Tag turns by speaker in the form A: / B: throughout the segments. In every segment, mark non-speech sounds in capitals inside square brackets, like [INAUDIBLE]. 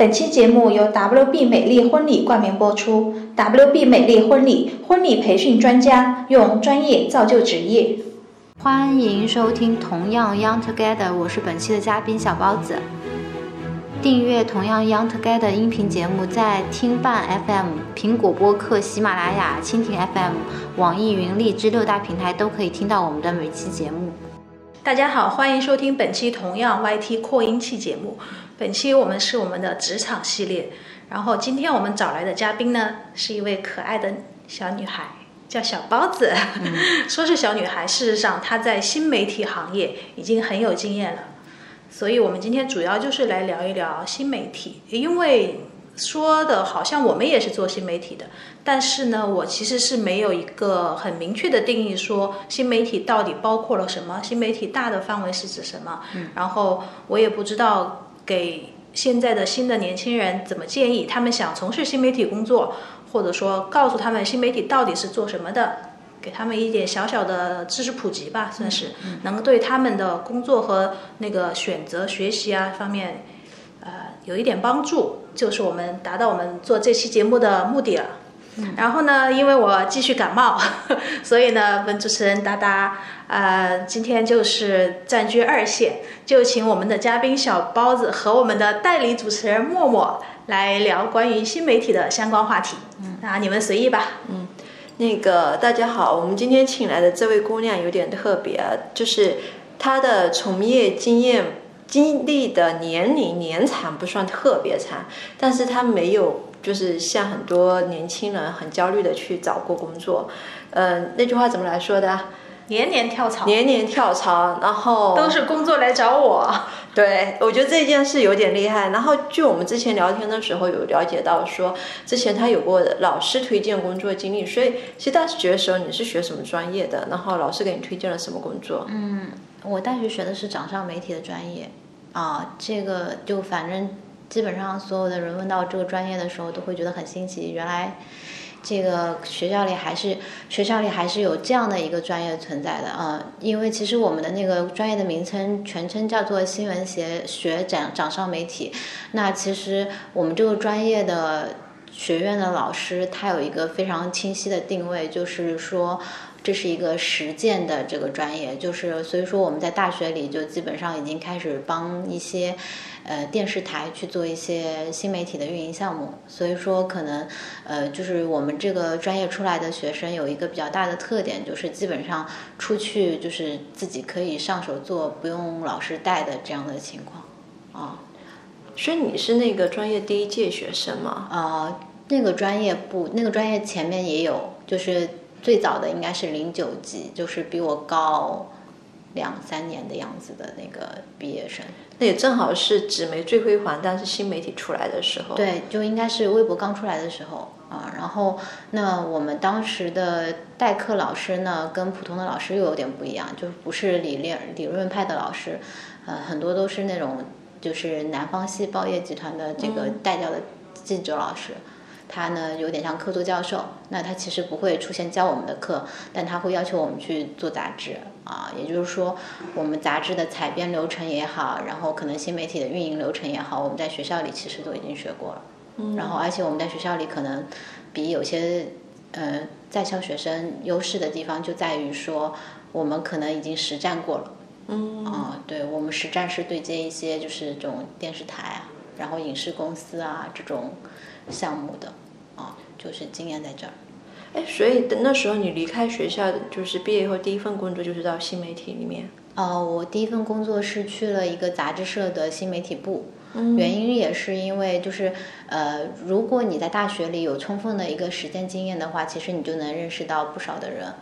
A: 本期节目由 WB 美丽婚礼冠名播出。WB 美丽婚礼婚礼培训专家，用专业造就职业。
B: 欢迎收听《同样 Young Together》，我是本期的嘉宾小包子。订阅《同样 Young Together》音频节目，在听伴 FM、苹果播客、喜马拉雅、蜻蜓 FM、网易云、荔枝六大平台都可以听到我们的每期节目。
A: 大家好，欢迎收听本期同样 YT 扩音器节目。本期我们是我们的职场系列，然后今天我们找来的嘉宾呢，是一位可爱的小女孩，叫小包子。[LAUGHS] 说是小女孩，事实上她在新媒体行业已经很有经验了。所以我们今天主要就是来聊一聊新媒体，因为说的好像我们也是做新媒体的，但是呢，我其实是没有一个很明确的定义，说新媒体到底包括了什么，新媒体大的范围是指什么。然后我也不知道给现在的新的年轻人怎么建议，他们想从事新媒体工作，或者说告诉他们新媒体到底是做什么的。给他们一点小小的知识普及吧，算是能对他们的工作和那个选择学习啊方面，呃，有一点帮助，就是我们达到我们做这期节目的目的了。然后呢，因为我继续感冒，[LAUGHS] 所以呢，本主持人达达，呃，今天就是暂居二线，就请我们的嘉宾小包子和我们的代理主持人默默来聊关于新媒体的相关话题。嗯，啊，你们随意吧。
C: 嗯。那个大家好，我们今天请来的这位姑娘有点特别，就是她的从业经验、经历的年龄年长不算特别长，但是她没有就是像很多年轻人很焦虑的去找过工作。嗯，那句话怎么来说的？
A: 年年跳槽，
C: 年年跳槽，然后
A: 都是工作来找我。
C: 对，我觉得这件事有点厉害。然后据我们之前聊天的时候有了解到，说之前他有过老师推荐工作经历。所以其实大学的时候你是学什么专业的？然后老师给你推荐了什么工作？
B: 嗯，我大学学的是掌上媒体的专业。啊，这个就反正基本上所有的人问到这个专业的时候，都会觉得很新奇。原来。这个学校里还是学校里还是有这样的一个专业存在的啊，因为其实我们的那个专业的名称全称叫做新闻学学掌掌上媒体。那其实我们这个专业的学院的老师他有一个非常清晰的定位，就是说这是一个实践的这个专业，就是所以说我们在大学里就基本上已经开始帮一些。呃，电视台去做一些新媒体的运营项目，所以说可能，呃，就是我们这个专业出来的学生有一个比较大的特点，就是基本上出去就是自己可以上手做，不用老师带的这样的情况，啊。
C: 所以你是那个专业第一届学生吗？
B: 啊，那个专业不，那个专业前面也有，就是最早的应该是零九级，就是比我高两三年的样子的那个毕业生。
C: 那也正好是纸媒最辉煌，但是新媒体出来的时候，
B: 对，就应该是微博刚出来的时候啊。然后，那我们当时的代课老师呢，跟普通的老师又有点不一样，就不是理念理论派的老师，呃，很多都是那种就是南方系报业集团的这个代教的记者老师。他呢有点像客座教授，那他其实不会出现教我们的课，但他会要求我们去做杂志啊，也就是说，我们杂志的采编流程也好，然后可能新媒体的运营流程也好，我们在学校里其实都已经学过了。嗯。然后，而且我们在学校里可能比有些呃在校学生优势的地方就在于说，我们可能已经实战过了。
C: 嗯。
B: 啊，对，我们实战是对接一些就是这种电视台啊，然后影视公司啊这种。项目的，啊，就是经验在这儿。
C: 哎，所以等那时候你离开学校，就是毕业以后第一份工作就是到新媒体里面。
B: 哦，我第一份工作是去了一个杂志社的新媒体部，原因也是因为就是呃，如果你在大学里有充分的一个实践经验的话，其实你就能认识到不少的人。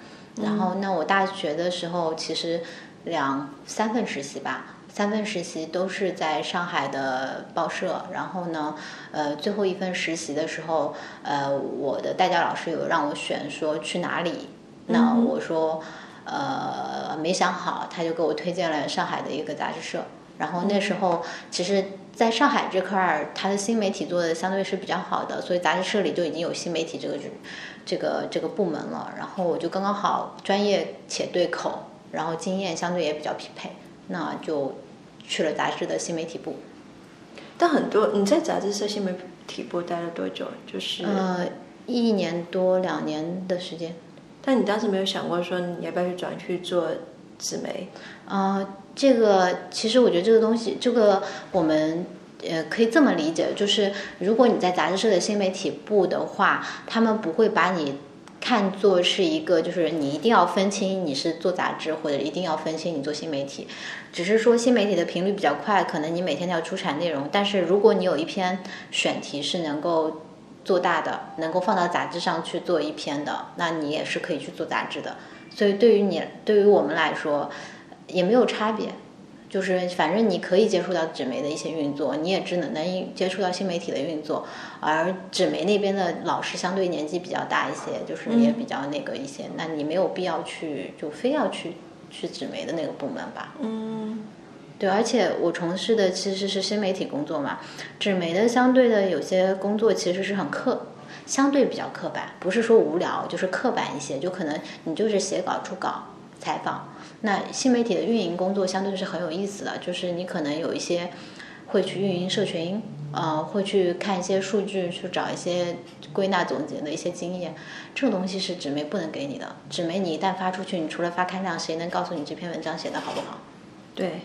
B: 然后，那我大学的时候其实两三份实习吧。三份实习都是在上海的报社，然后呢，呃，最后一份实习的时候，呃，我的代教老师有让我选说去哪里，那我说，呃，没想好，他就给我推荐了上海的一个杂志社。然后那时候，其实在上海这块儿，他的新媒体做的相对是比较好的，所以杂志社里就已经有新媒体这个这个这个部门了。然后我就刚刚好专业且对口，然后经验相对也比较匹配，那就。去了杂志的新媒体部，
C: 但很多你在杂志社新媒体部待了多久？就是
B: 呃，一年多两年的时间。
C: 但你当时没有想过说你要不要去转去做纸媒？
B: 啊、这个其实我觉得这个东西，这个我们呃可以这么理解，就是如果你在杂志社的新媒体部的话，他们不会把你看作是一个，就是你一定要分清你是做杂志，或者一定要分清你做新媒体，只是说新媒体的频率比较快，可能你每天都要出产内容，但是如果你有一篇选题是能够做大的，能够放到杂志上去做一篇的，那你也是可以去做杂志的。所以对于你，对于我们来说，也没有差别，就是反正你可以接触到纸媒的一些运作，你也只能能接触到新媒体的运作，而纸媒那边的老师相对年纪比较大一些，就是也比较那个一些，那你没有必要去就非要去去纸媒的那个部门吧。
C: 嗯，
B: 对，而且我从事的其实是新媒体工作嘛，纸媒的相对的有些工作其实是很刻，相对比较刻板，不是说无聊，就是刻板一些，就可能你就是写稿、出稿、采访。那新媒体的运营工作相对是很有意思的，就是你可能有一些会去运营社群，呃，会去看一些数据，去找一些归纳总结的一些经验，这种东西是纸媒不能给你的。纸媒你一旦发出去，你除了发刊量，谁能告诉你这篇文章写的好不好？
C: 对，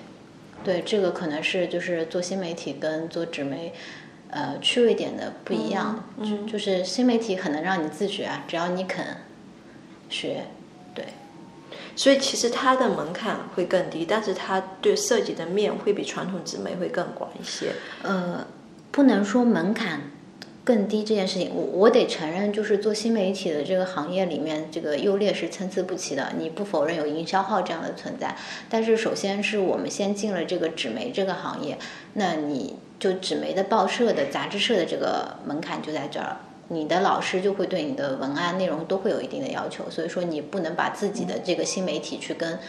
B: 对，这个可能是就是做新媒体跟做纸媒，呃，趣味点的不一样。
C: 嗯
B: 就就是新媒体很能让你自学啊，只要你肯学，对。
C: 所以其实它的门槛会更低，但是它对涉及的面会比传统纸媒会更广一些。
B: 呃，不能说门槛更低这件事情，我我得承认，就是做新媒体的这个行业里面，这个优劣是参差不齐的。你不否认有营销号这样的存在，但是首先是我们先进了这个纸媒这个行业，那你就纸媒的报社的杂志社的这个门槛就在这儿。你的老师就会对你的文案内容都会有一定的要求，所以说你不能把自己的这个新媒体去跟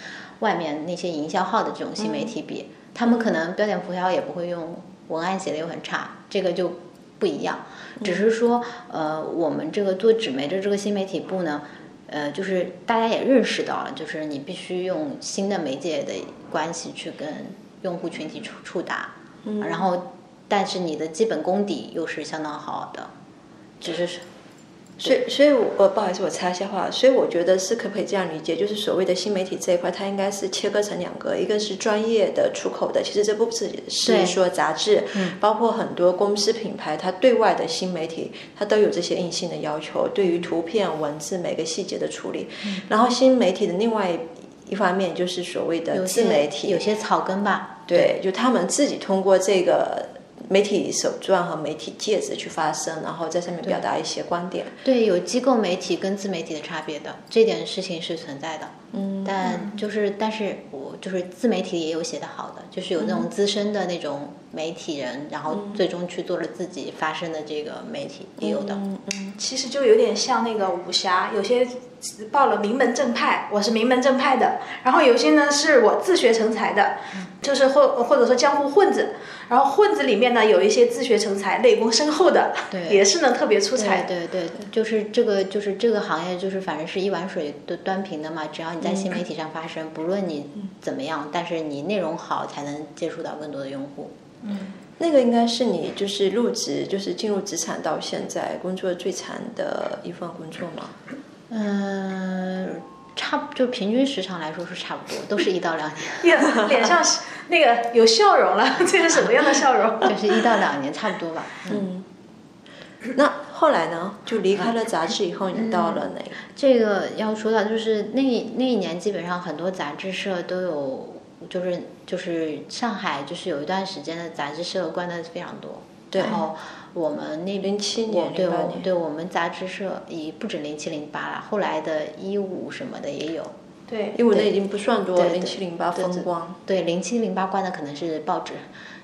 B: 外面那些营销号的这种新媒体比，他们可能标点符号也不会用，文案写的又很差，这个就不一样。只是说，呃，我们这个做纸媒的这个新媒体部呢，呃，就是大家也认识到了，就是你必须用新的媒介的关系去跟用户群体触触达，然后但是你的基本功底又是相当好的，只是
C: 所以，所以我呃，不好意思，我插一下话。所以我觉得是可不可以这样理解，就是所谓的新媒体这一块，它应该是切割成两个，一个是专业的出口的，其实这不只是说杂志，包括很多公司品牌，它对外的新媒体，它都有这些硬性的要求，对于图片、文字每个细节的处理。然后新媒体的另外一方面就是所谓的自媒体，
B: 有些草根吧，
C: 对，就他们自己通过这个媒体手段和媒体介质去发声，然后在上面表达一些观点。
B: 对，有机构媒体跟自媒体的差别的，这点事情是存在的。嗯，但就是，但是我就是自媒体也有写的好的，就是有那种资深的那种媒体人，然后最终去做了自己发声的这个媒体也有的。
C: 嗯嗯，
A: 其实就有点像那个武侠，有些报了名门正派，我是名门正派的，然后有些呢是我自学成才的，就是或或者说江湖混子，然后混子里面呢有一些自学成才、内功深厚的，
B: 对
A: 也是能特别出彩。
B: 对对对，就是这个，就是这个行业，就是反正是一碗水都端平的嘛。只要你在新媒体上发声，不论你怎么样，但是你内容好，才能接触到更多的用户。
C: 嗯那个应该是你就是入职，就是进入职场到现在工作最长的一份工作吗？
B: 嗯，差不就平均时长来说是差不多，都是 [LAUGHS] 一到两年，
A: 脸脸上是那个有笑容了，这是什么样的笑容？[LAUGHS]
B: 就是一到两年差不多吧。
C: 嗯。那后来呢？就离开了杂志以后，你到了哪？
B: 这个要说到，就是那那一年基本上很多杂志社都有，就是就是上海就是有一段时间的杂志社关的非常多。
C: 对
B: 然后我们那
C: 零七
B: 我
C: 年、
B: 对我
C: 零八年。
B: 对我们杂志社也不止零七零八了，后来的一五什么的也有。
A: 对，
C: 一五那已经不算多，零七零八
B: 对
C: 风光。
B: 对，零七零八关的可能是报纸，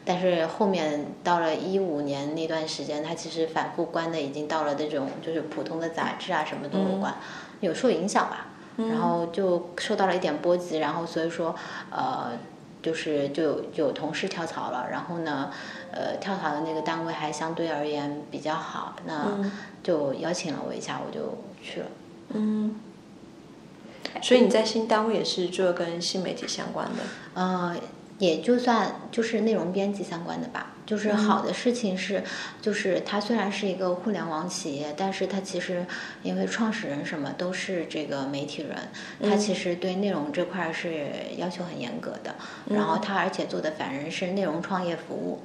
B: 但是后面到了一五年那段时间，它其实反复关的已经到了那种就是普通的杂志啊什么都有关，有受影响吧，然后就受到了一点波及，然后所以说呃。就是就有就有同事跳槽了，然后呢，呃，跳槽的那个单位还相对而言比较好，那就邀请了我一下，我就去了。
C: 嗯。所以你在新单位也是做跟新媒体相关的。
B: 呃，也就算就是内容编辑相关的吧。就是好的事情是，就是它虽然是一个互联网企业，但是它其实因为创始人什么都是这个媒体人，他其实对内容这块是要求很严格的。然后他而且做的反正是内容创业服务。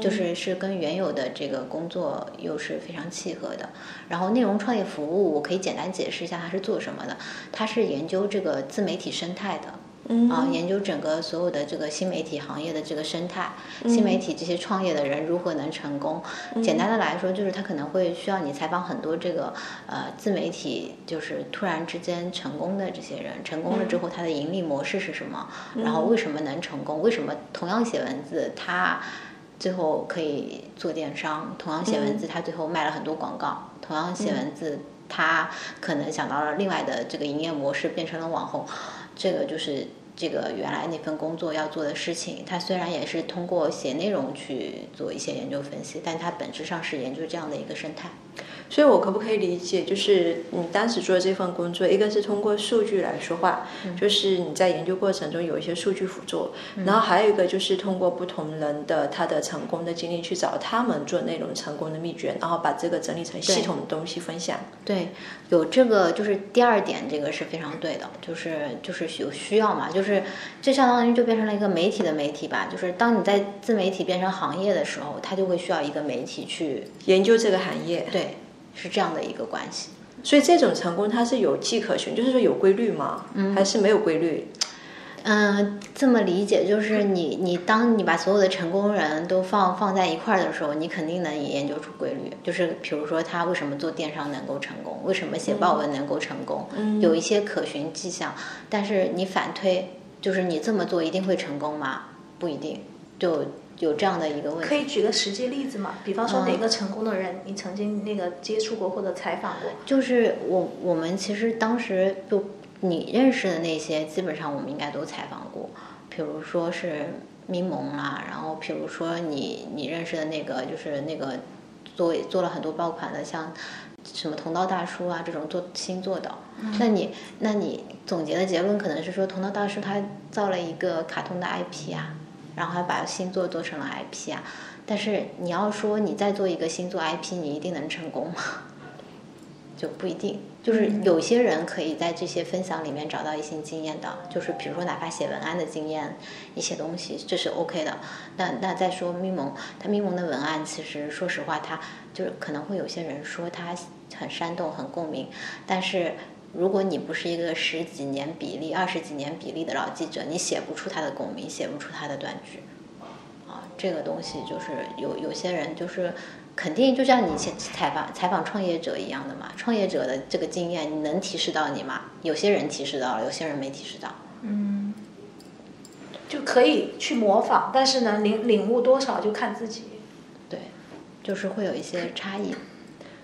B: 就是是跟原有的这个工作又是非常契合的。然后内容创业服务，我可以简单解释一下它是做什么的。它是研究这个自媒体生态的，啊，研究整个所有的这个新媒体行业的这个生态，新媒体这些创业的人如何能成功。简单的来说，就是他可能会需要你采访很多这个呃自媒体，就是突然之间成功的这些人，成功了之后他的盈利模式是什么？然后为什么能成功？为什么同样写文字他？最后可以做电商，同样写文字，他最后卖了很多广告。同样写文字，他可能想到了另外的这个营业模式，变成了网红。这个就是这个原来那份工作要做的事情。他虽然也是通过写内容去做一些研究分析，但他本质上是研究这样的一个生态。
C: 所以，我可不可以理解，就是你当时做的这份工作，一个是通过数据来说话，就是你在研究过程中有一些数据辅助，然后还有一个就是通过不同人的他的成功的经历去找他们做内容成功的秘诀，然后把这个整理成系统的东西分享。
B: 对，有这个就是第二点，这个是非常对的，就是就是有需要嘛，就是这相当于就变成了一个媒体的媒体吧，就是当你在自媒体变成行业的时候，它就会需要一个媒体去
C: 研究这个行业。
B: 对。是这样的一个关系，
C: 所以这种成功它是有迹可循，就是说有规律吗？嗯，还是没有规律？
B: 嗯，这么理解就是你你当你把所有的成功人都放放在一块儿的时候，你肯定能研究出规律。就是比如说他为什么做电商能够成功，为什么写报文能够成功，有一些可循迹象。但是你反推，就是你这么做一定会成功吗？不一定，就。有这样的一个问题，
A: 可以举个实际例子吗？比方说哪个成功的人，你曾经那个接触过或者采访过？
B: 就是我我们其实当时就你认识的那些，基本上我们应该都采访过。比如说是咪蒙啊，然后比如说你你认识的那个，就是那个做做了很多爆款的，像什么同道大叔啊这种做星座的。那你那你总结的结论可能是说，同道大叔他造了一个卡通的 IP 啊。然后还把星座做成了 IP 啊，但是你要说你再做一个星座 IP，你一定能成功吗？[LAUGHS] 就不一定。就是有些人可以在这些分享里面找到一些经验的，就是比如说哪怕写文案的经验，一些东西这是 OK 的。那那再说咪蒙，他咪蒙的文案其实说实话，他就是可能会有些人说他很煽动、很共鸣，但是。如果你不是一个十几年比例、二十几年比例的老记者，你写不出他的共鸣，写不出他的断句，啊，这个东西就是有有些人就是肯定就像你采采访采访创业者一样的嘛，创业者的这个经验，你能提示到你吗？有些人提示到了，有些人没提示到。
A: 嗯，就可以去模仿，但是呢，领领悟多少就看自己。
B: 对，就是会有一些差异。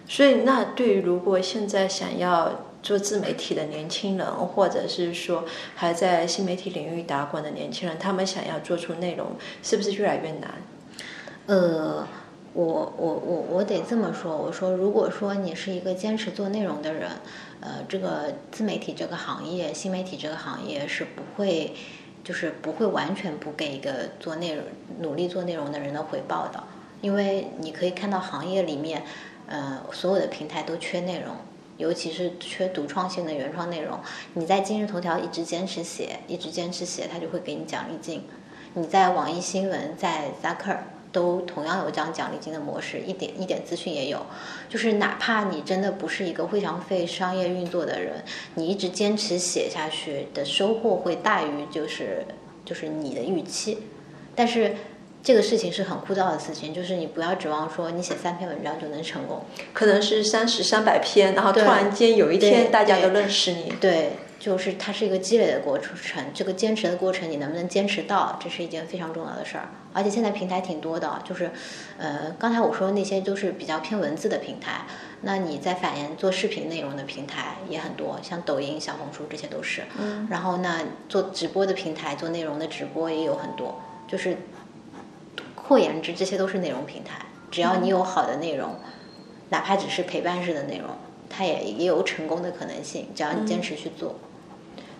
C: 所以，那对于如果现在想要。做自媒体的年轻人，或者是说还在新媒体领域打滚的年轻人，他们想要做出内容，是不是越来越难？
B: 呃，我我我我得这么说，我说如果说你是一个坚持做内容的人，呃，这个自媒体这个行业、新媒体这个行业是不会，就是不会完全不给一个做内容、努力做内容的人的回报的，因为你可以看到行业里面，呃，所有的平台都缺内容。尤其是缺独创性的原创内容，你在今日头条一直坚持写，一直坚持写，他就会给你奖励金。你在网易新闻、在 z a k e r 都同样有这样奖励金的模式，一点一点资讯也有。就是哪怕你真的不是一个非常费商业运作的人，你一直坚持写下去的收获会大于就是就是你的预期，但是。这个事情是很枯燥的事情，就是你不要指望说你写三篇文章就能成功，
C: 可能是三十、三百篇，然后突然间有一天大家都认识你。
B: 对，就是它是一个积累的过程，这个坚持的过程，你能不能坚持到，这是一件非常重要的事儿。而且现在平台挺多的，就是，呃，刚才我说那些都是比较偏文字的平台，那你在反言做视频内容的平台也很多，像抖音、小红书这些都是。嗯。然后那，做直播的平台，做内容的直播也有很多，就是。或言之，这些都是内容平台。只要你有好的内容，哪怕只是陪伴式的内容，它也也有成功的可能性。只要你坚持去做。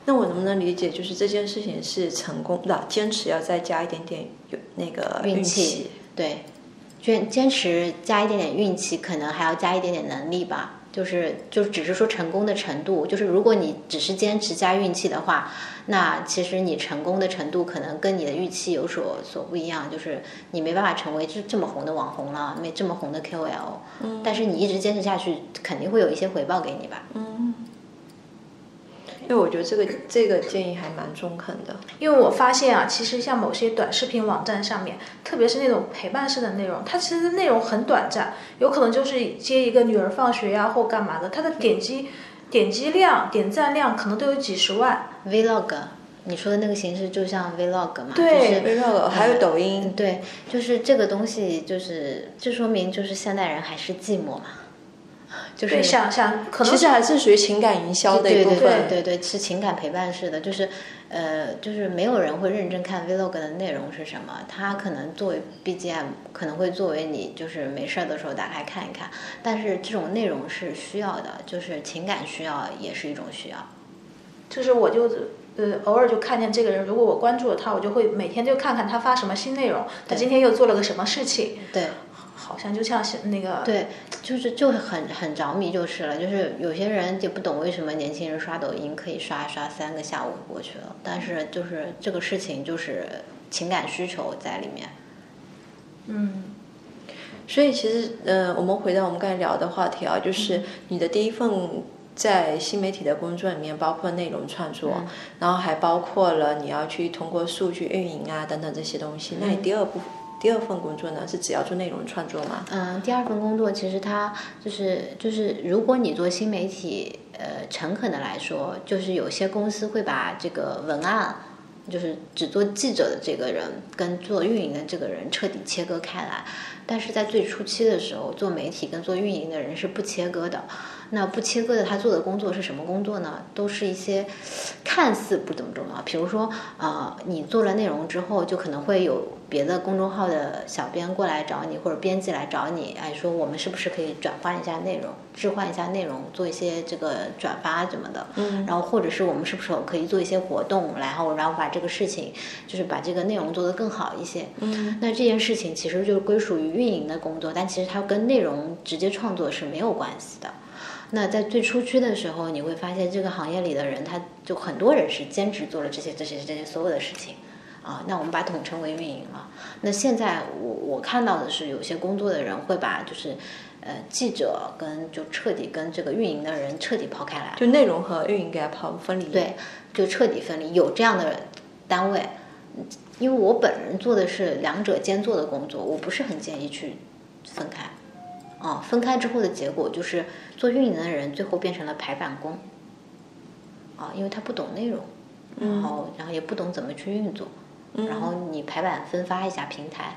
C: 那我能不能理解，就是这件事情是成功的，坚持要再加一点点有那个运气，
B: 对，坚坚持加一点点运气，可能还要加一点点能力吧。就是就只是说成功的程度，就是如果你只是坚持加运气的话，那其实你成功的程度可能跟你的预期有所所不一样，就是你没办法成为这这么红的网红了，没这么红的 KOL，嗯，但是你一直坚持下去，肯定会有一些回报给你吧，
C: 嗯。因为我觉得这个这个建议还蛮中肯的。
A: 因为我发现啊，其实像某些短视频网站上面，特别是那种陪伴式的内容，它其实内容很短暂，有可能就是接一个女儿放学呀或干嘛的，它的点击点击量、点赞量可能都有几十万。
B: Vlog，你说的那个形式就像 Vlog 嘛？
A: 对
C: ，Vlog 还有抖音。
B: 对，就是这个东西，就是这说明就是现代人还是寂寞嘛。就是
A: 想想，可能
C: 其实还是属于情感营销的一部分。
B: 对对对对，是情感陪伴式的，就是呃，就是没有人会认真看 vlog 的内容是什么，它可能作为 BGM，可能会作为你就是没事儿的时候打开看一看。但是这种内容是需要的，就是情感需要也是一种需要。
A: 就是我就呃偶尔就看见这个人，如果我关注了他，我就会每天就看看他发什么新内容，他今天又做了个什么事情。
B: 对。
A: 好像就像是那个，
B: 对，就是就很很着迷就是了。就是有些人就不懂为什么年轻人刷抖音可以刷刷三个下午过去了，但是就是这个事情就是情感需求在里面。
A: 嗯，
C: 所以其实呃，我们回到我们刚才聊的话题啊，就是你的第一份在新媒体的工作里面，包括内容创作，然后还包括了你要去通过数据运营啊等等这些东西。那你第二步？第二份工作呢，是只要做内容创作吗？
B: 嗯，第二份工作其实它就是就是，如果你做新媒体，呃，诚恳的来说，就是有些公司会把这个文案，就是只做记者的这个人跟做运营的这个人彻底切割开来。但是在最初期的时候，做媒体跟做运营的人是不切割的。那不切割的，他做的工作是什么工作呢？都是一些看似不怎么重要，比如说，呃，你做了内容之后，就可能会有别的公众号的小编过来找你，或者编辑来找你，哎，说我们是不是可以转换一下内容，置换一下内容，做一些这个转发什么的。
C: 嗯。
B: 然后或者是我们是不是可以做一些活动，然后然后把这个事情，就是把这个内容做得更好一些。
C: 嗯。
B: 那这件事情其实就是归属于运营的工作，但其实它跟内容直接创作是没有关系的。那在最初期的时候，你会发现这个行业里的人，他就很多人是兼职做了这些、这些、这些所有的事情，啊，那我们把统称为运营了。那现在我我看到的是，有些工作的人会把就是，呃，记者跟就彻底跟这个运营的人彻底抛开来，
C: 就内容和运营给它抛分离。
B: 对，就彻底分离。有这样的单位，因为我本人做的是两者兼做的工作，我不是很建议去分开。啊，分开之后的结果就是做运营的人最后变成了排版工，啊，因为他不懂内容，然后然后也不懂怎么去运作，然后你排版分发一下平台，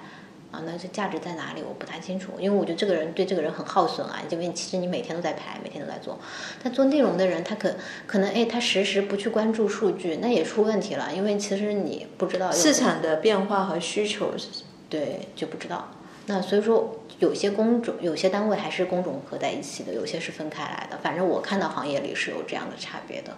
B: 啊，那这价值在哪里？我不太清楚，因为我觉得这个人对这个人很耗损啊，因为其实你每天都在排，每天都在做，但做内容的人他可可能哎，他时时不去关注数据，那也出问题了，因为其实你不知道
C: 市场的变化和需求是，
B: 对，就不知道，那所以说。有些工种、有些单位还是工种合在一起的，有些是分开来的。反正我看到行业里是有这样的差别的。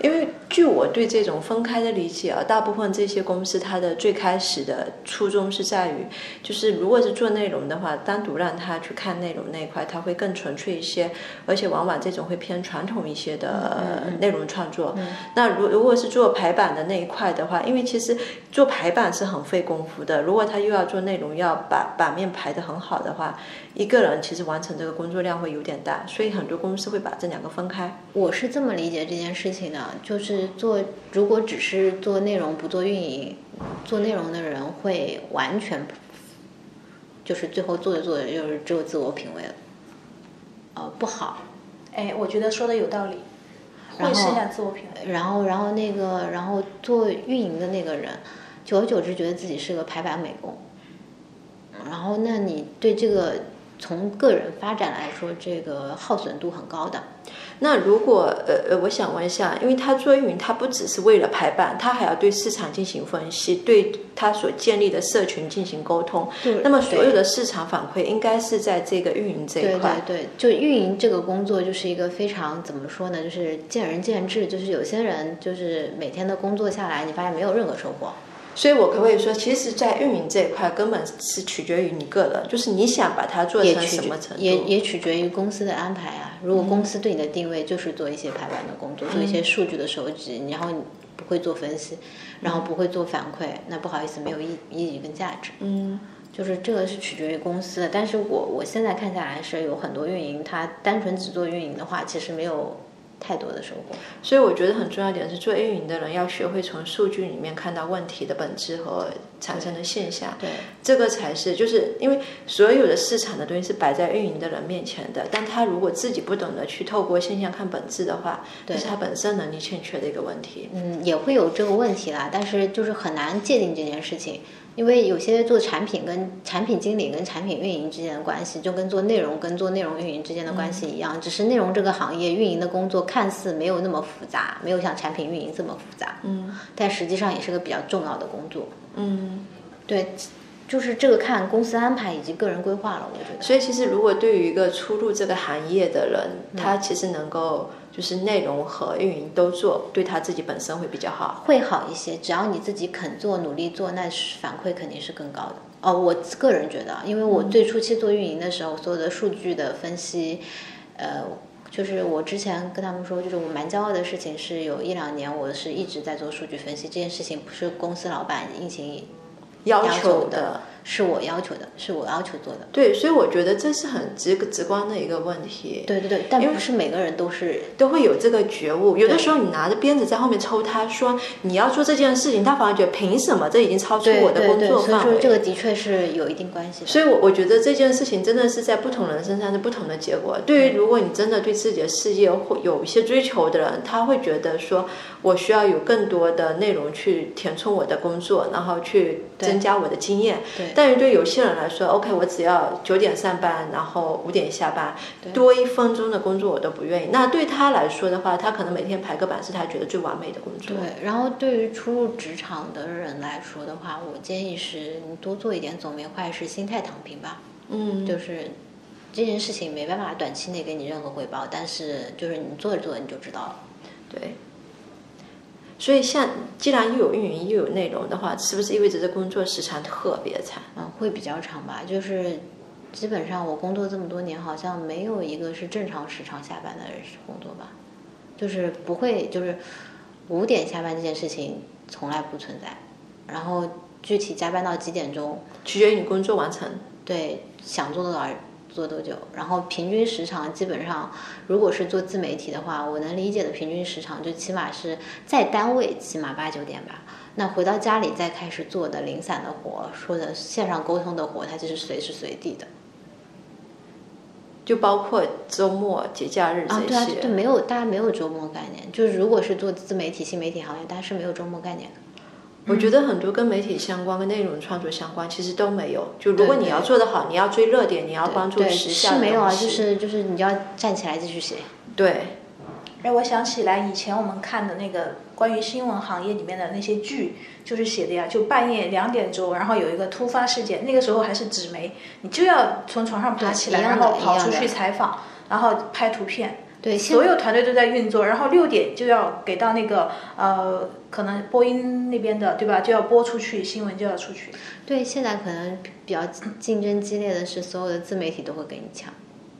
C: 因为据我对这种分开的理解啊，大部分这些公司它的最开始的初衷是在于，就是如果是做内容的话，单独让他去看内容那一块，它会更纯粹一些，而且往往这种会偏传统一些的内容创作。那如如果是做排版的那一块的话，因为其实做排版是很费功夫的，如果他又要做内容，要把版面排得很好的话。一个人其实完成这个工作量会有点大，所以很多公司会把这两个分开。
B: 我是这么理解这件事情的，就是做如果只是做内容不做运营，做内容的人会完全，就是最后做着做着就是只有自我品味了，呃，不好。
A: 哎，我觉得说的有道理，会剩下自我品味。
B: 然后，然后那个，然后做运营的那个人，久而久之觉得自己是个排版美工。然后，那你对这个从个人发展来说，这个耗损度很高的。
C: 那如果呃呃，我想问一下，因为他做运营，他不只是为了排版，他还要对市场进行分析，对他所建立的社群进行沟通。
B: 对
C: 那么所有的市场反馈应该是在这个运营这一块。
B: 对对，就运营这个工作就是一个非常怎么说呢，就是见仁见智。就是有些人就是每天的工作下来，你发现没有任何收获。
C: 所以我可不可以说，其实，在运营这一块根本是取决于你个人，就是你想把它做成什么程度。
B: 也也取决于公司的安排啊。如果公司对你的定位就是做一些排版的工作，做一些数据的收集，然后你不会做分析，然后不会做反馈，那不好意思，没有意意义跟价值。
C: 嗯，
B: 就是这个是取决于公司的，但是我我现在看下来是有很多运营，他单纯只做运营的话，其实没有太多的收获。
C: 所以我觉得很重要一点是，做运营的人要学会从数据里面看到问题的本质和产生的现象。
B: 对，
C: 这个才是，就是因为所有的市场的东西是摆在运营的人面前的，但他如果自己不懂得去透过现象看本质的话，这是他本身能力欠缺的一个问题。
B: 嗯，也会有这个问题啦，但是就是很难界定这件事情，因为有些做产品跟产品经理跟产品运营之间的关系，就跟做内容跟做内容运营之间的关系一样，只是内容这个行业运营的工作看似没有那么复杂，没有像产品运营这么复杂，
C: 嗯
B: 但实际上也是个比较重要的工作。
C: 嗯，
B: 对，就是这个看公司安排以及个人规划了，我觉得。
C: 所以其实如果对于一个初入这个行业的人，他其实能够就是内容和运营都做，对他自己本身会比较好。
B: 会好一些，只要你自己肯做、努力做，那是反馈肯定是更高的。哦，我个人觉得，因为我最初期做运营的时候，所有的数据的分析，呃，就是我之前跟他们说，就是我蛮骄傲的事情是，有一两年我是一直在做数据分析，这件事情不是公司老板硬性
C: 要
B: 求
C: 求的，
B: 是我要求的，是我要求做的。
C: 对，所以我觉得这是很直直观的一个问题。
B: 对对对，但不是每个人都是
C: 都会有这个觉悟。有的时候你拿着鞭子在后面抽他，说你要做这件事情，他反而觉得凭什么？这已经超出我的工作范围。
B: 说这个的确是有一定关系的。
C: 所以我，我觉得这件事情真的是在不同人身上是不同的结果。对于如果你真的对自己的事业会有一些追求的人，他会觉得说，我需要有更多的内容去填充我的工作，然后去增加我的经验。
B: 对
C: 但是对有些人来说，OK，我只要九点上班，然后五点下班，多一分钟的工作我都不愿意。那对他来说的话，他可能每天排个版是他觉得最完美的工作。
B: 对，然后对于初入职场的人来说的话，我建议是你多做一点总没坏事，心态躺平吧。
C: 嗯，
B: 就是这件事情没办法短期内给你任何回报，但是就是你做着做着你就知道了。
C: 对。所以像既然又有运营又有内容的话，是不是意味着这工作时长特别长？
B: 嗯，会比较长吧。就是基本上我工作这么多年，好像没有一个是正常时长下班的工作吧。就是不会，就是五点下班这件事情从来不存在。然后具体加班到几点钟，
C: 取决于你工作完成。
B: 对，想做多少做多久。然后平均时长基本上，如果是做自媒体的话，我能理解的平均时长就起码是在单位起码八九点吧。那回到家里再开始做的零散的活，说的线上沟通的活，它就是随时随地的。
C: 就包括周末、节假日这
B: 啊，
C: 些。
B: 对啊，对，没有，大家没有周末概念。就是如果是做自媒体、新媒体行业，大家是没有周末概念的。
C: 我觉得很多跟媒体相关、跟内容创作相关，其实都没有。就如果你要做得好，你要追热点，你要关注
B: 对，
C: 时下的
B: 是没有啊，就是就是你要站起来继续写。
C: 对，
A: 让我想起来以前我们看的那个关于新闻行业里面的那些剧，就是写的呀，就半夜两点钟，然后有一个突发事件，那个时候还是纸媒，你就要从床上爬起来，然后跑出去采访，然后拍图片。
B: 对，
A: 所有团队都在运作，然后六点就要给到那个呃，可能播音那边的，对吧？就要播出去，新闻就要出去。
B: 对，现在可能比较竞争激烈的是，所有的自媒体都会跟你抢。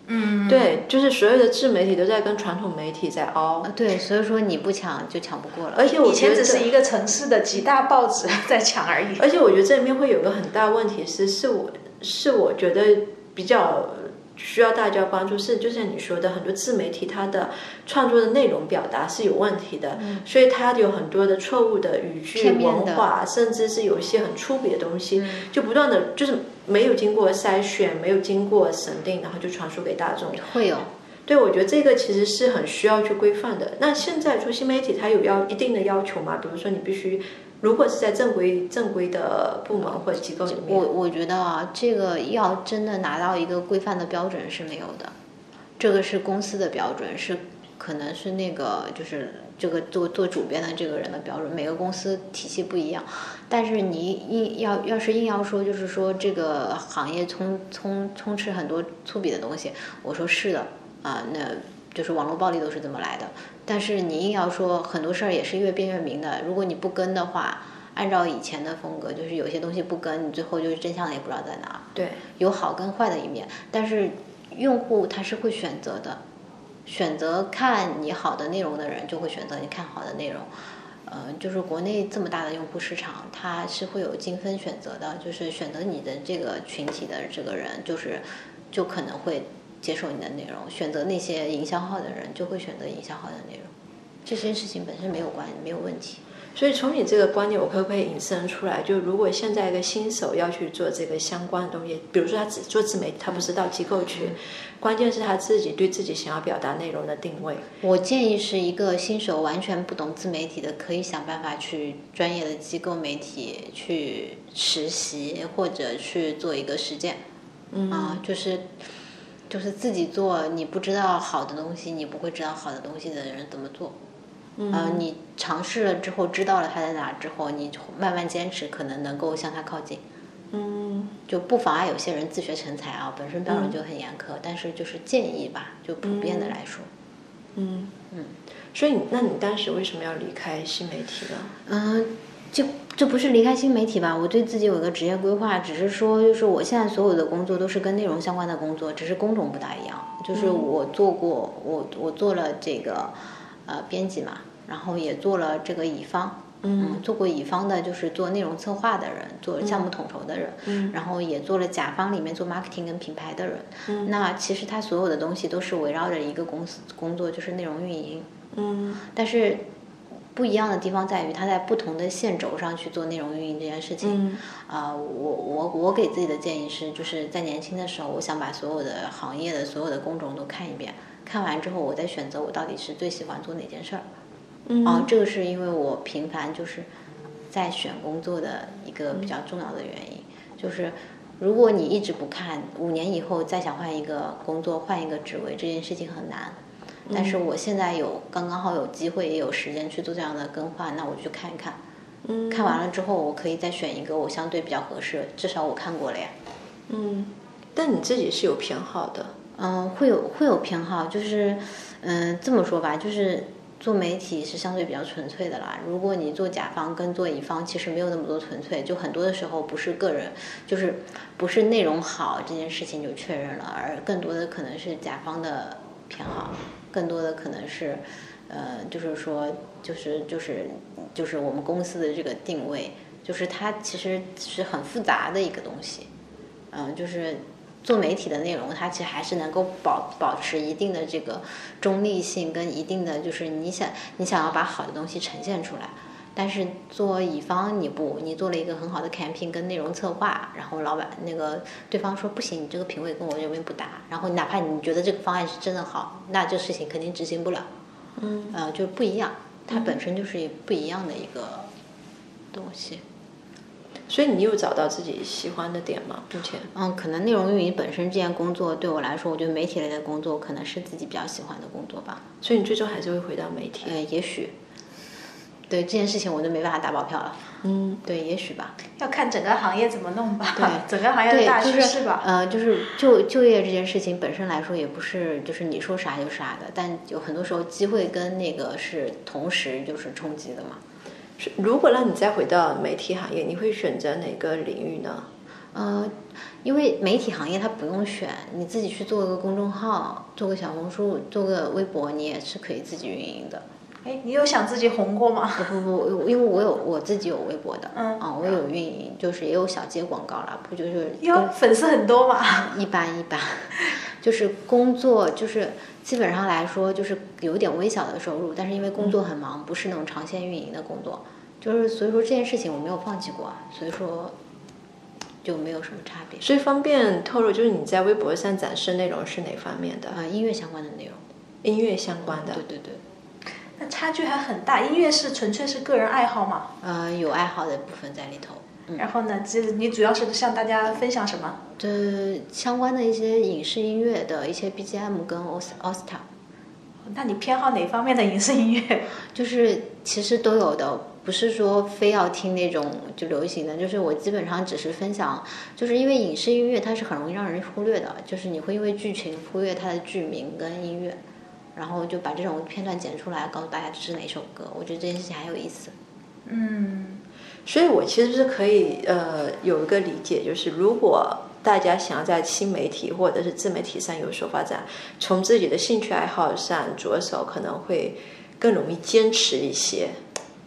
A: 嗯，
C: 对，就是所有的自媒体都在跟传统媒体在凹。
B: 啊，对，所以说你不抢就抢不过了。
C: 而且我
A: 以前只是一个城市的几大报纸 [LAUGHS] 在抢而已。
C: 而且我觉得这里面会有个很大问题是，是我是我觉得比较需要大家关注，是就像你说的，很多自媒体它的创作的内容表达是有问题的，所以它有很多的错误的语句、文化，甚至是有一些很粗鄙的东西，就不断的就是没有经过筛选，没有经过审定，然后就传输给大众。
B: 会有。
C: 对，我觉得这个其实是很需要去规范的。那现在做新媒体，它有要一定的要求吗？比如说你必须如果是在正规正规的部门或者机构里面，
B: 我我觉得啊，这个要真的拿到一个规范的标准是没有的，这个是公司的标准，是可能是那个就是这个做做主编的这个人的标准，每个公司体系不一样。但是你硬要要是硬要说，就是说这个行业充充充斥很多粗鄙的东西，我说是的啊，那就是网络暴力都是这么来的。但是你硬要说很多事儿也是越辩越明的，如果你不跟的话，按照以前的风格，就是有些东西不跟，你最后就是真相也不知道在哪。
C: 对，
B: 有好跟坏的一面，但是用户他是会选择的，选择看你好的内容的人就会选择你看好的内容。呃，就是国内这么大的用户市场，它是会有精分选择的，就是选择你的这个群体的这个人，就是就可能会。接受你的内容，选择那些营销号的人就会选择营销号的内容，这些事情本身没有关没有问题。
C: 所以从你这个观点，我可不可以引申出来？就如果现在一个新手要去做这个相关的东西，比如说他只做自媒体，他不是到机构去，关键是他自己对自己想要表达内容的定位。
B: 我建议是一个新手完全不懂自媒体的，可以想办法去专业的机构媒体去实习，或者去做一个实践。
C: 嗯，
B: 啊，就是。就是自己做，你不知道好的东西，你不会知道好的东西的人怎么做。
C: 嗯，
B: 你尝试了之后，知道了它在哪之后，你慢慢坚持，可能能够向它靠近。
C: 嗯，
B: 就不妨碍有些人自学成才啊，本身标准就很严苛，但是就是建议吧，就普遍的来说。
C: 嗯
B: 嗯，
C: 所以，那你当时为什么要离开新媒体呢？
B: 嗯。就这不是离开新媒体吧？我对自己有一个职业规划，只是说，就是我现在所有的工作都是跟内容相关的工作，只是工种不大一样。就是我做过，我我做了这个呃编辑嘛，然后也做了这个乙方，
C: 嗯，
B: 做过乙方的，就是做内容策划的人，做项目统筹的人，
C: 嗯，
B: 然后也做了甲方里面做 marketing 跟品牌的人。
C: 嗯，
B: 那其实他所有的东西都是围绕着一个公司工作，就是内容运营。
C: 嗯，
B: 但是。不一样的地方在于，他在不同的线轴上去做内容运营这件事情。啊，我我我给自己的建议是，就是在年轻的时候，我想把所有的行业的所有的工种都看一遍，看完之后，我再选择我到底是最喜欢做哪件事儿。啊，这个是因为我频繁就是在选工作的一个比较重要的原因。就是如果你一直不看，五年以后再想换一个工作、换一个职位，这件事情很难。但是我现在有刚刚好有机会也有时间去做这样的更换，那我去看一看。
C: 嗯，
B: 看完了之后，我可以再选一个我相对比较合适，至少我看过了呀。
C: 嗯，但你自己是有偏好的。
B: 嗯，会有会有偏好，就是嗯这么说吧，就是做媒体是相对比较纯粹的啦。如果你做甲方跟做乙方，其实没有那么多纯粹，就很多的时候不是个人，就是不是内容好这件事情就确认了，而更多的可能是甲方的偏好。更多的可能是，呃，就是说，就是就是就是我们公司的这个定位，就是它其实是很复杂的一个东西，嗯，就是做媒体的内容，它其实还是能够保保持一定的这个中立性，跟一定的就是你想你想要把好的东西呈现出来。但是做乙方你不，你做了一个很好的 campaign 跟内容策划，然后老板那个对方说不行，你这个品味跟我认为不搭，然后哪怕你觉得这个方案是真的好，那这事情肯定执行不了。
C: 嗯，
B: 呃，就不一样，它本身就是不一样的一个东西。
C: 所以你有找到自己喜欢的点吗？目前？
B: 嗯，可能内容运营本身这件工作对我来说，我觉得媒体类的工作可能是自己比较喜欢的工作吧。
C: 所以你最终还是会回到媒体？
B: 呃，也许。对这件事情，我就没办法打保票了。
C: 嗯，
B: 对，也许吧。
A: 要看整个行业怎么弄吧。
B: 对，
A: 整个行业的大趋势吧。
B: 呃，就是就就业这件事情本身来说，也不是就是你说啥就啥的，但有很多时候机会跟那个是同时就是冲击的嘛。
C: 是如果让你再回到媒体行业，你会选择哪个领域呢？
B: 呃，因为媒体行业它不用选，你自己去做一个公众号，做个小红书，做个微博，你也是可以自己运营的。
A: 哎，你有想自己红过吗？
B: 不不不，因为我有我自己有微博的，
A: 嗯，
B: 啊，我有运营，就是也有小接广告啦，不就是
A: 哟，粉丝很多嘛？
B: 一般一般，就是工作就是基本上来说就是有点微小的收入，但是因为工作很忙，不是那种长线运营的工作，就是所以说这件事情我没有放弃过，所以说就没有什么差别。
C: 所以方便透露，就是你在微博上展示内容是哪方面的？
B: 啊，音乐相关的内容，
C: 音乐相关的。
B: 对对对。
A: 那差距还很大。音乐是纯粹是个人爱好嘛？
B: 呃，有爱好的部分在里头。
A: 然后呢，这你主要是向大家分享什么？
B: 这相关的一些影视音乐的一些 BGM 跟 OS OSTA。
A: 那你偏好哪方面的影视音乐？[LAUGHS]
B: 就是其实都有的，不是说非要听那种就流行的，就是我基本上只是分享，就是因为影视音乐它是很容易让人忽略的，就是你会因为剧情忽略它的剧名跟音乐，然后就把这种片段剪出来，告诉大家这是哪首歌。我觉得这件事情很有意思。
A: 嗯，
C: 所以我其实是可以呃有一个理解，就是如果。大家想要在新媒体或者是自媒体上有所发展，从自己的兴趣爱好上着手，可能会更容易坚持一些。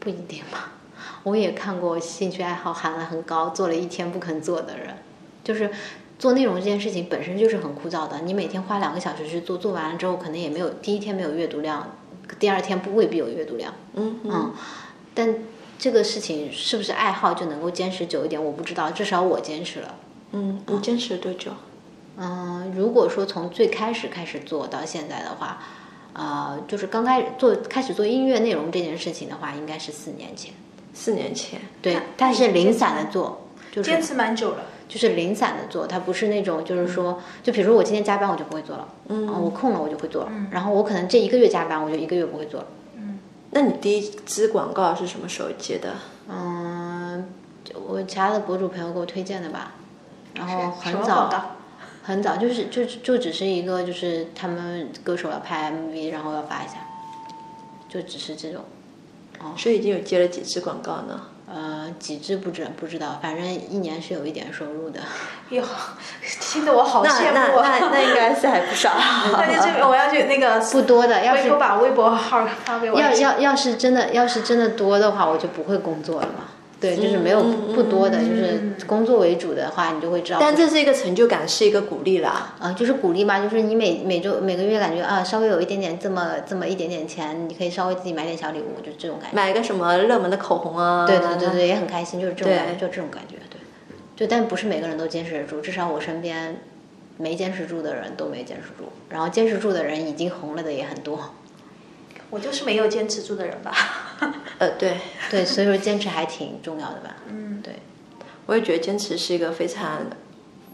B: 不一定吧？我也看过兴趣爱好喊得很高，做了一天不肯做的人。就是做内容这件事情本身就是很枯燥的，你每天花两个小时去做，做完了之后可能也没有第一天没有阅读量，第二天不未必有阅读量。
C: 嗯
B: 嗯。但这个事情是不是爱好就能够坚持久一点？我不知道，至少我坚持了。
C: 嗯，你坚持了多久？
B: 嗯，如果说从最开始开始做到现在的话，呃，就是刚开始做开始做音乐内容这件事情的话，应该是四年前。
C: 四年前，
B: 对，但是零散的做，就是
A: 坚持蛮久了。
B: 就是零散的做，它不是那种就是说，就比如说我今天加班，我就不会做了。嗯。我空了，我就会做。嗯。然后我可能这一个月加班，我就一个月不会做了。
A: 嗯。
C: 那你第一支广告是什么时候接的？
B: 嗯，我其他的博主朋友给我推荐的吧。然后很早，很早就是就就只是一个就是他们歌手要拍 MV，然后要发一下，就只是这种。
C: 哦，所以已经有接了几支广告呢？
B: 呃，几只不知不知道，反正一年是有一点收入的。
A: 哟，听得我好羡慕
C: 啊！那那应该是还不少。[LAUGHS]
A: 那就这我要去那个 [LAUGHS]
B: 不多的，要是
A: 把微博号发给我。
B: 要要要是真的要是真的多的话，我就不会工作了嘛。对，就是没有不多的，就是工作为主的话，你就会知道。
C: 但这是一个成就感，是一个鼓励啦。
B: 啊，就是鼓励嘛，就是你每每周每个月感觉啊，稍微有一点点这么这么一点点钱，你可以稍微自己买点小礼物，就这种感觉。
C: 买个什么热门的口红啊？
B: 对对对对，也很开心，就是这种感觉，就这种感觉，对。就但不是每个人都坚持得住，至少我身边没坚持住的人都没坚持住，然后坚持住的人已经红了的也很多。
A: 我就是没有坚持住的人吧。[LAUGHS]
C: 呃，对
B: 对，所以说坚持还挺重要的吧。
A: 嗯，
B: 对，
C: 我也觉得坚持是一个非常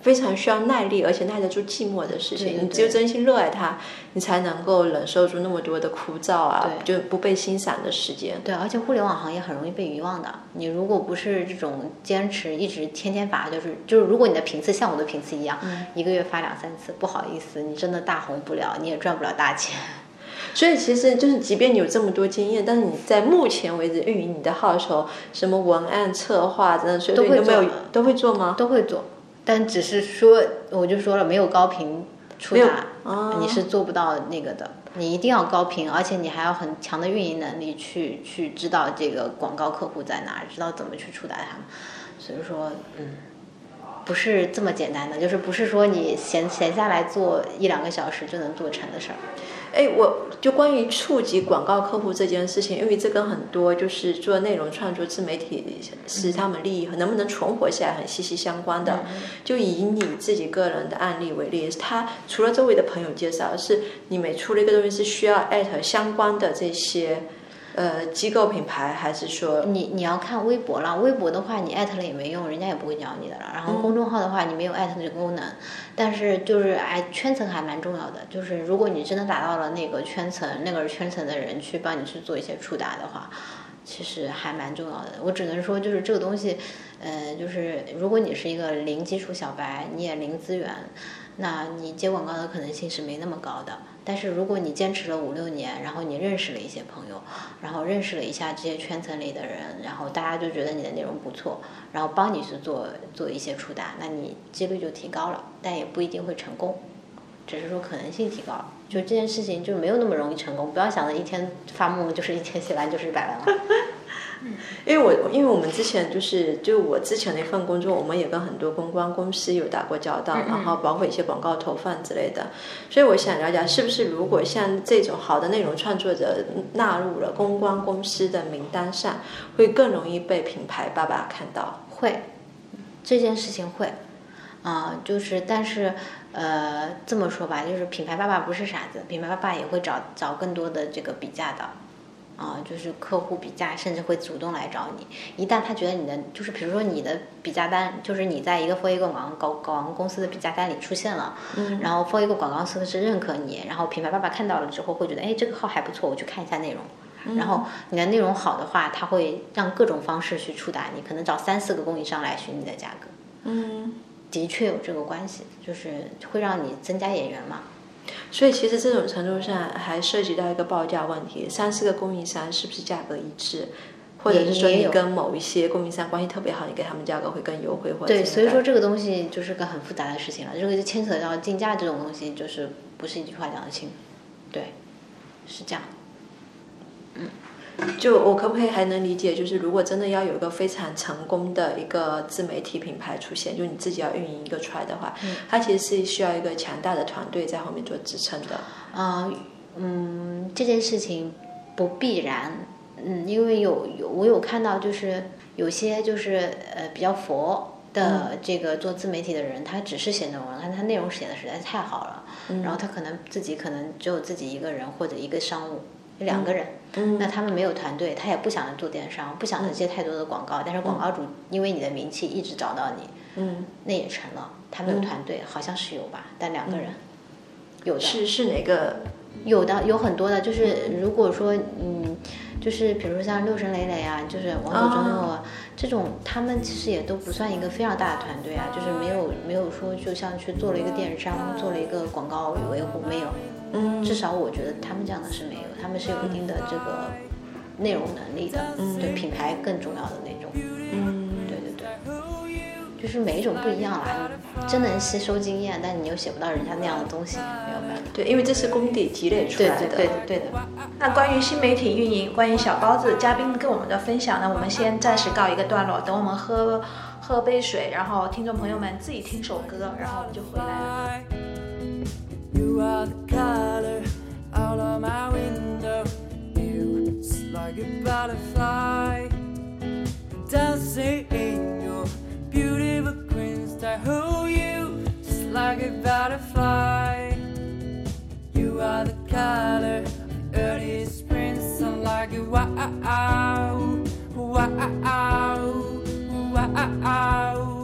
C: 非常需要耐力，而且耐得住寂寞的事情。你只有真心热爱它，你才能够忍受住那么多的枯燥啊，就不被欣赏的时间。
B: 对，而且互联网行业很容易被遗忘的。你如果不是这种坚持，一直天天发，就是就是，如果你的频次像我的频次一样，一个月发两三次，不好意思，你真的大红不了，你也赚不了大钱。[LAUGHS]
C: 所以其实就是，即便你有这么多经验，但是你在目前为止运营你的号的时候，什么文案策划，真的所有都没有都会做吗？
B: 都会做，但只是说，我就说了，没有高频触达，你是做不到那个的。你一定要高频，而且你还要很强的运营能力，去去知道这个广告客户在哪，知道怎么去触达他们。所以说，嗯，不是这么简单的，就是不是说你闲闲下来做一两个小时就能做成的事儿。
C: 哎，我就关于触及广告客户这件事情，因为这跟很多就是做内容创作、自媒体是他们利益和能不能存活下来很息息相关的。就以你自己个人的案例为例，他除了周围的朋友介绍，是你每出了一个东西是需要艾特相关的这些。呃，机构品牌还是说
B: 你你要看微博了，微博的话你艾特了也没用，人家也不会鸟你的了。然后公众号的话，你没有艾特这个功能，但是就是哎，圈层还蛮重要的。就是如果你真的达到了那个圈层，那个圈层的人去帮你去做一些触达的话，其实还蛮重要的。我只能说，就是这个东西，呃，就是如果你是一个零基础小白，你也零资源，那你接广告的可能性是没那么高的。但是如果你坚持了五六年，然后你认识了一些朋友，然后认识了一下这些圈层里的人，然后大家就觉得你的内容不错，然后帮你去做做一些触达，那你几率就提高了，但也不一定会成功，只是说可能性提高了。就这件事情就没有那么容易成功，不要想着一天发梦就是一天写完就是一百万。
C: 因为我因为我们之前就是就我之前的一份工作，我们也跟很多公关公司有打过交道，然后包括一些广告投放之类的，所以我想了解，是不是如果像这种好的内容创作者纳入了公关公司的名单上，会更容易被品牌爸爸看到？
B: 会，这件事情会，啊，就是但是呃这么说吧，就是品牌爸爸不是傻子，品牌爸爸也会找找更多的这个比价的。啊，就是客户比价，甚至会主动来找你。一旦他觉得你的，就是比如说你的比价单，就是你在一个 for 一个广告广告公司的比价单里出现了，
C: 嗯
B: 然后 for 一个广告公司是认可你，然后品牌爸爸看到了之后会觉得，哎，这个号还不错，我去看一下内容。然后你的内容好的话，他会让各种方式去触达你，可能找三四个供应商来询你的价格。
C: 嗯，
B: 的确有这个关系，就是会让你增加眼缘嘛。
C: 所以其实这种程度上还涉及到一个报价问题，三四个供应商是不是价格一致，或者是说你跟某一些供应商关系特别好，你给他们价格会更优惠，或者
B: 对，所以说这个东西就是个很复杂的事情了，这个就牵扯到竞价这种东西，就是不是一句话讲得清。对，是这样。
C: 就我可不可以还能理解，就是如果真的要有一个非常成功的一个自媒体品牌出现，就你自己要运营一个出来的话，它其实是需要一个强大的团队在后面做支撑的。
B: 啊、嗯，这件事情不必然，嗯，因为有有我有看到，就是有些就是呃比较佛的这个做自媒体的人，他只是写内容，但他内容写的实在是太好了，然后他可能自己可能只有自己一个人或者一个商务。两个人，
C: 嗯
B: 那他们没有团队，他也不想着做电商，不想着接太多的广告，但是广告主因为你的名气一直找到你，
C: 嗯，
B: 那也成了。他们有团队，好像是有吧，但两个人，有的
C: 是是哪个？
B: 有的有很多的，就是如果说嗯，就是比如说像六神磊磊啊，就是王左中右啊，这种他们其实也都不算一个非常大的团队啊，就是没有没有说就像去做了一个电商，做了一个广告维护，没有。
C: 嗯
B: 至少我觉得他们这样的是没有，他们是有一定的这个内容能力的，对品牌更重要的那种。
C: 嗯，
B: 对对对，就是每一种不一样啦。你真能吸收经验，但你又写不到人家那样的东西，没有办法。
C: 对，因为这是功底积累出来的。
B: 对对的对的。
A: 那关于新媒体运营，关于小包子嘉宾跟我们的分享呢，我们先暂时告一个段落，等我们喝喝杯水，然后听众朋友们自己听首歌，然后我们就回来了。
D: You are the color out of my window. You, it's like a butterfly, dancing in your beautiful green sky. Oh, you, just like a butterfly. You are the color of early spring sun, like a wow, wow, wow, wow.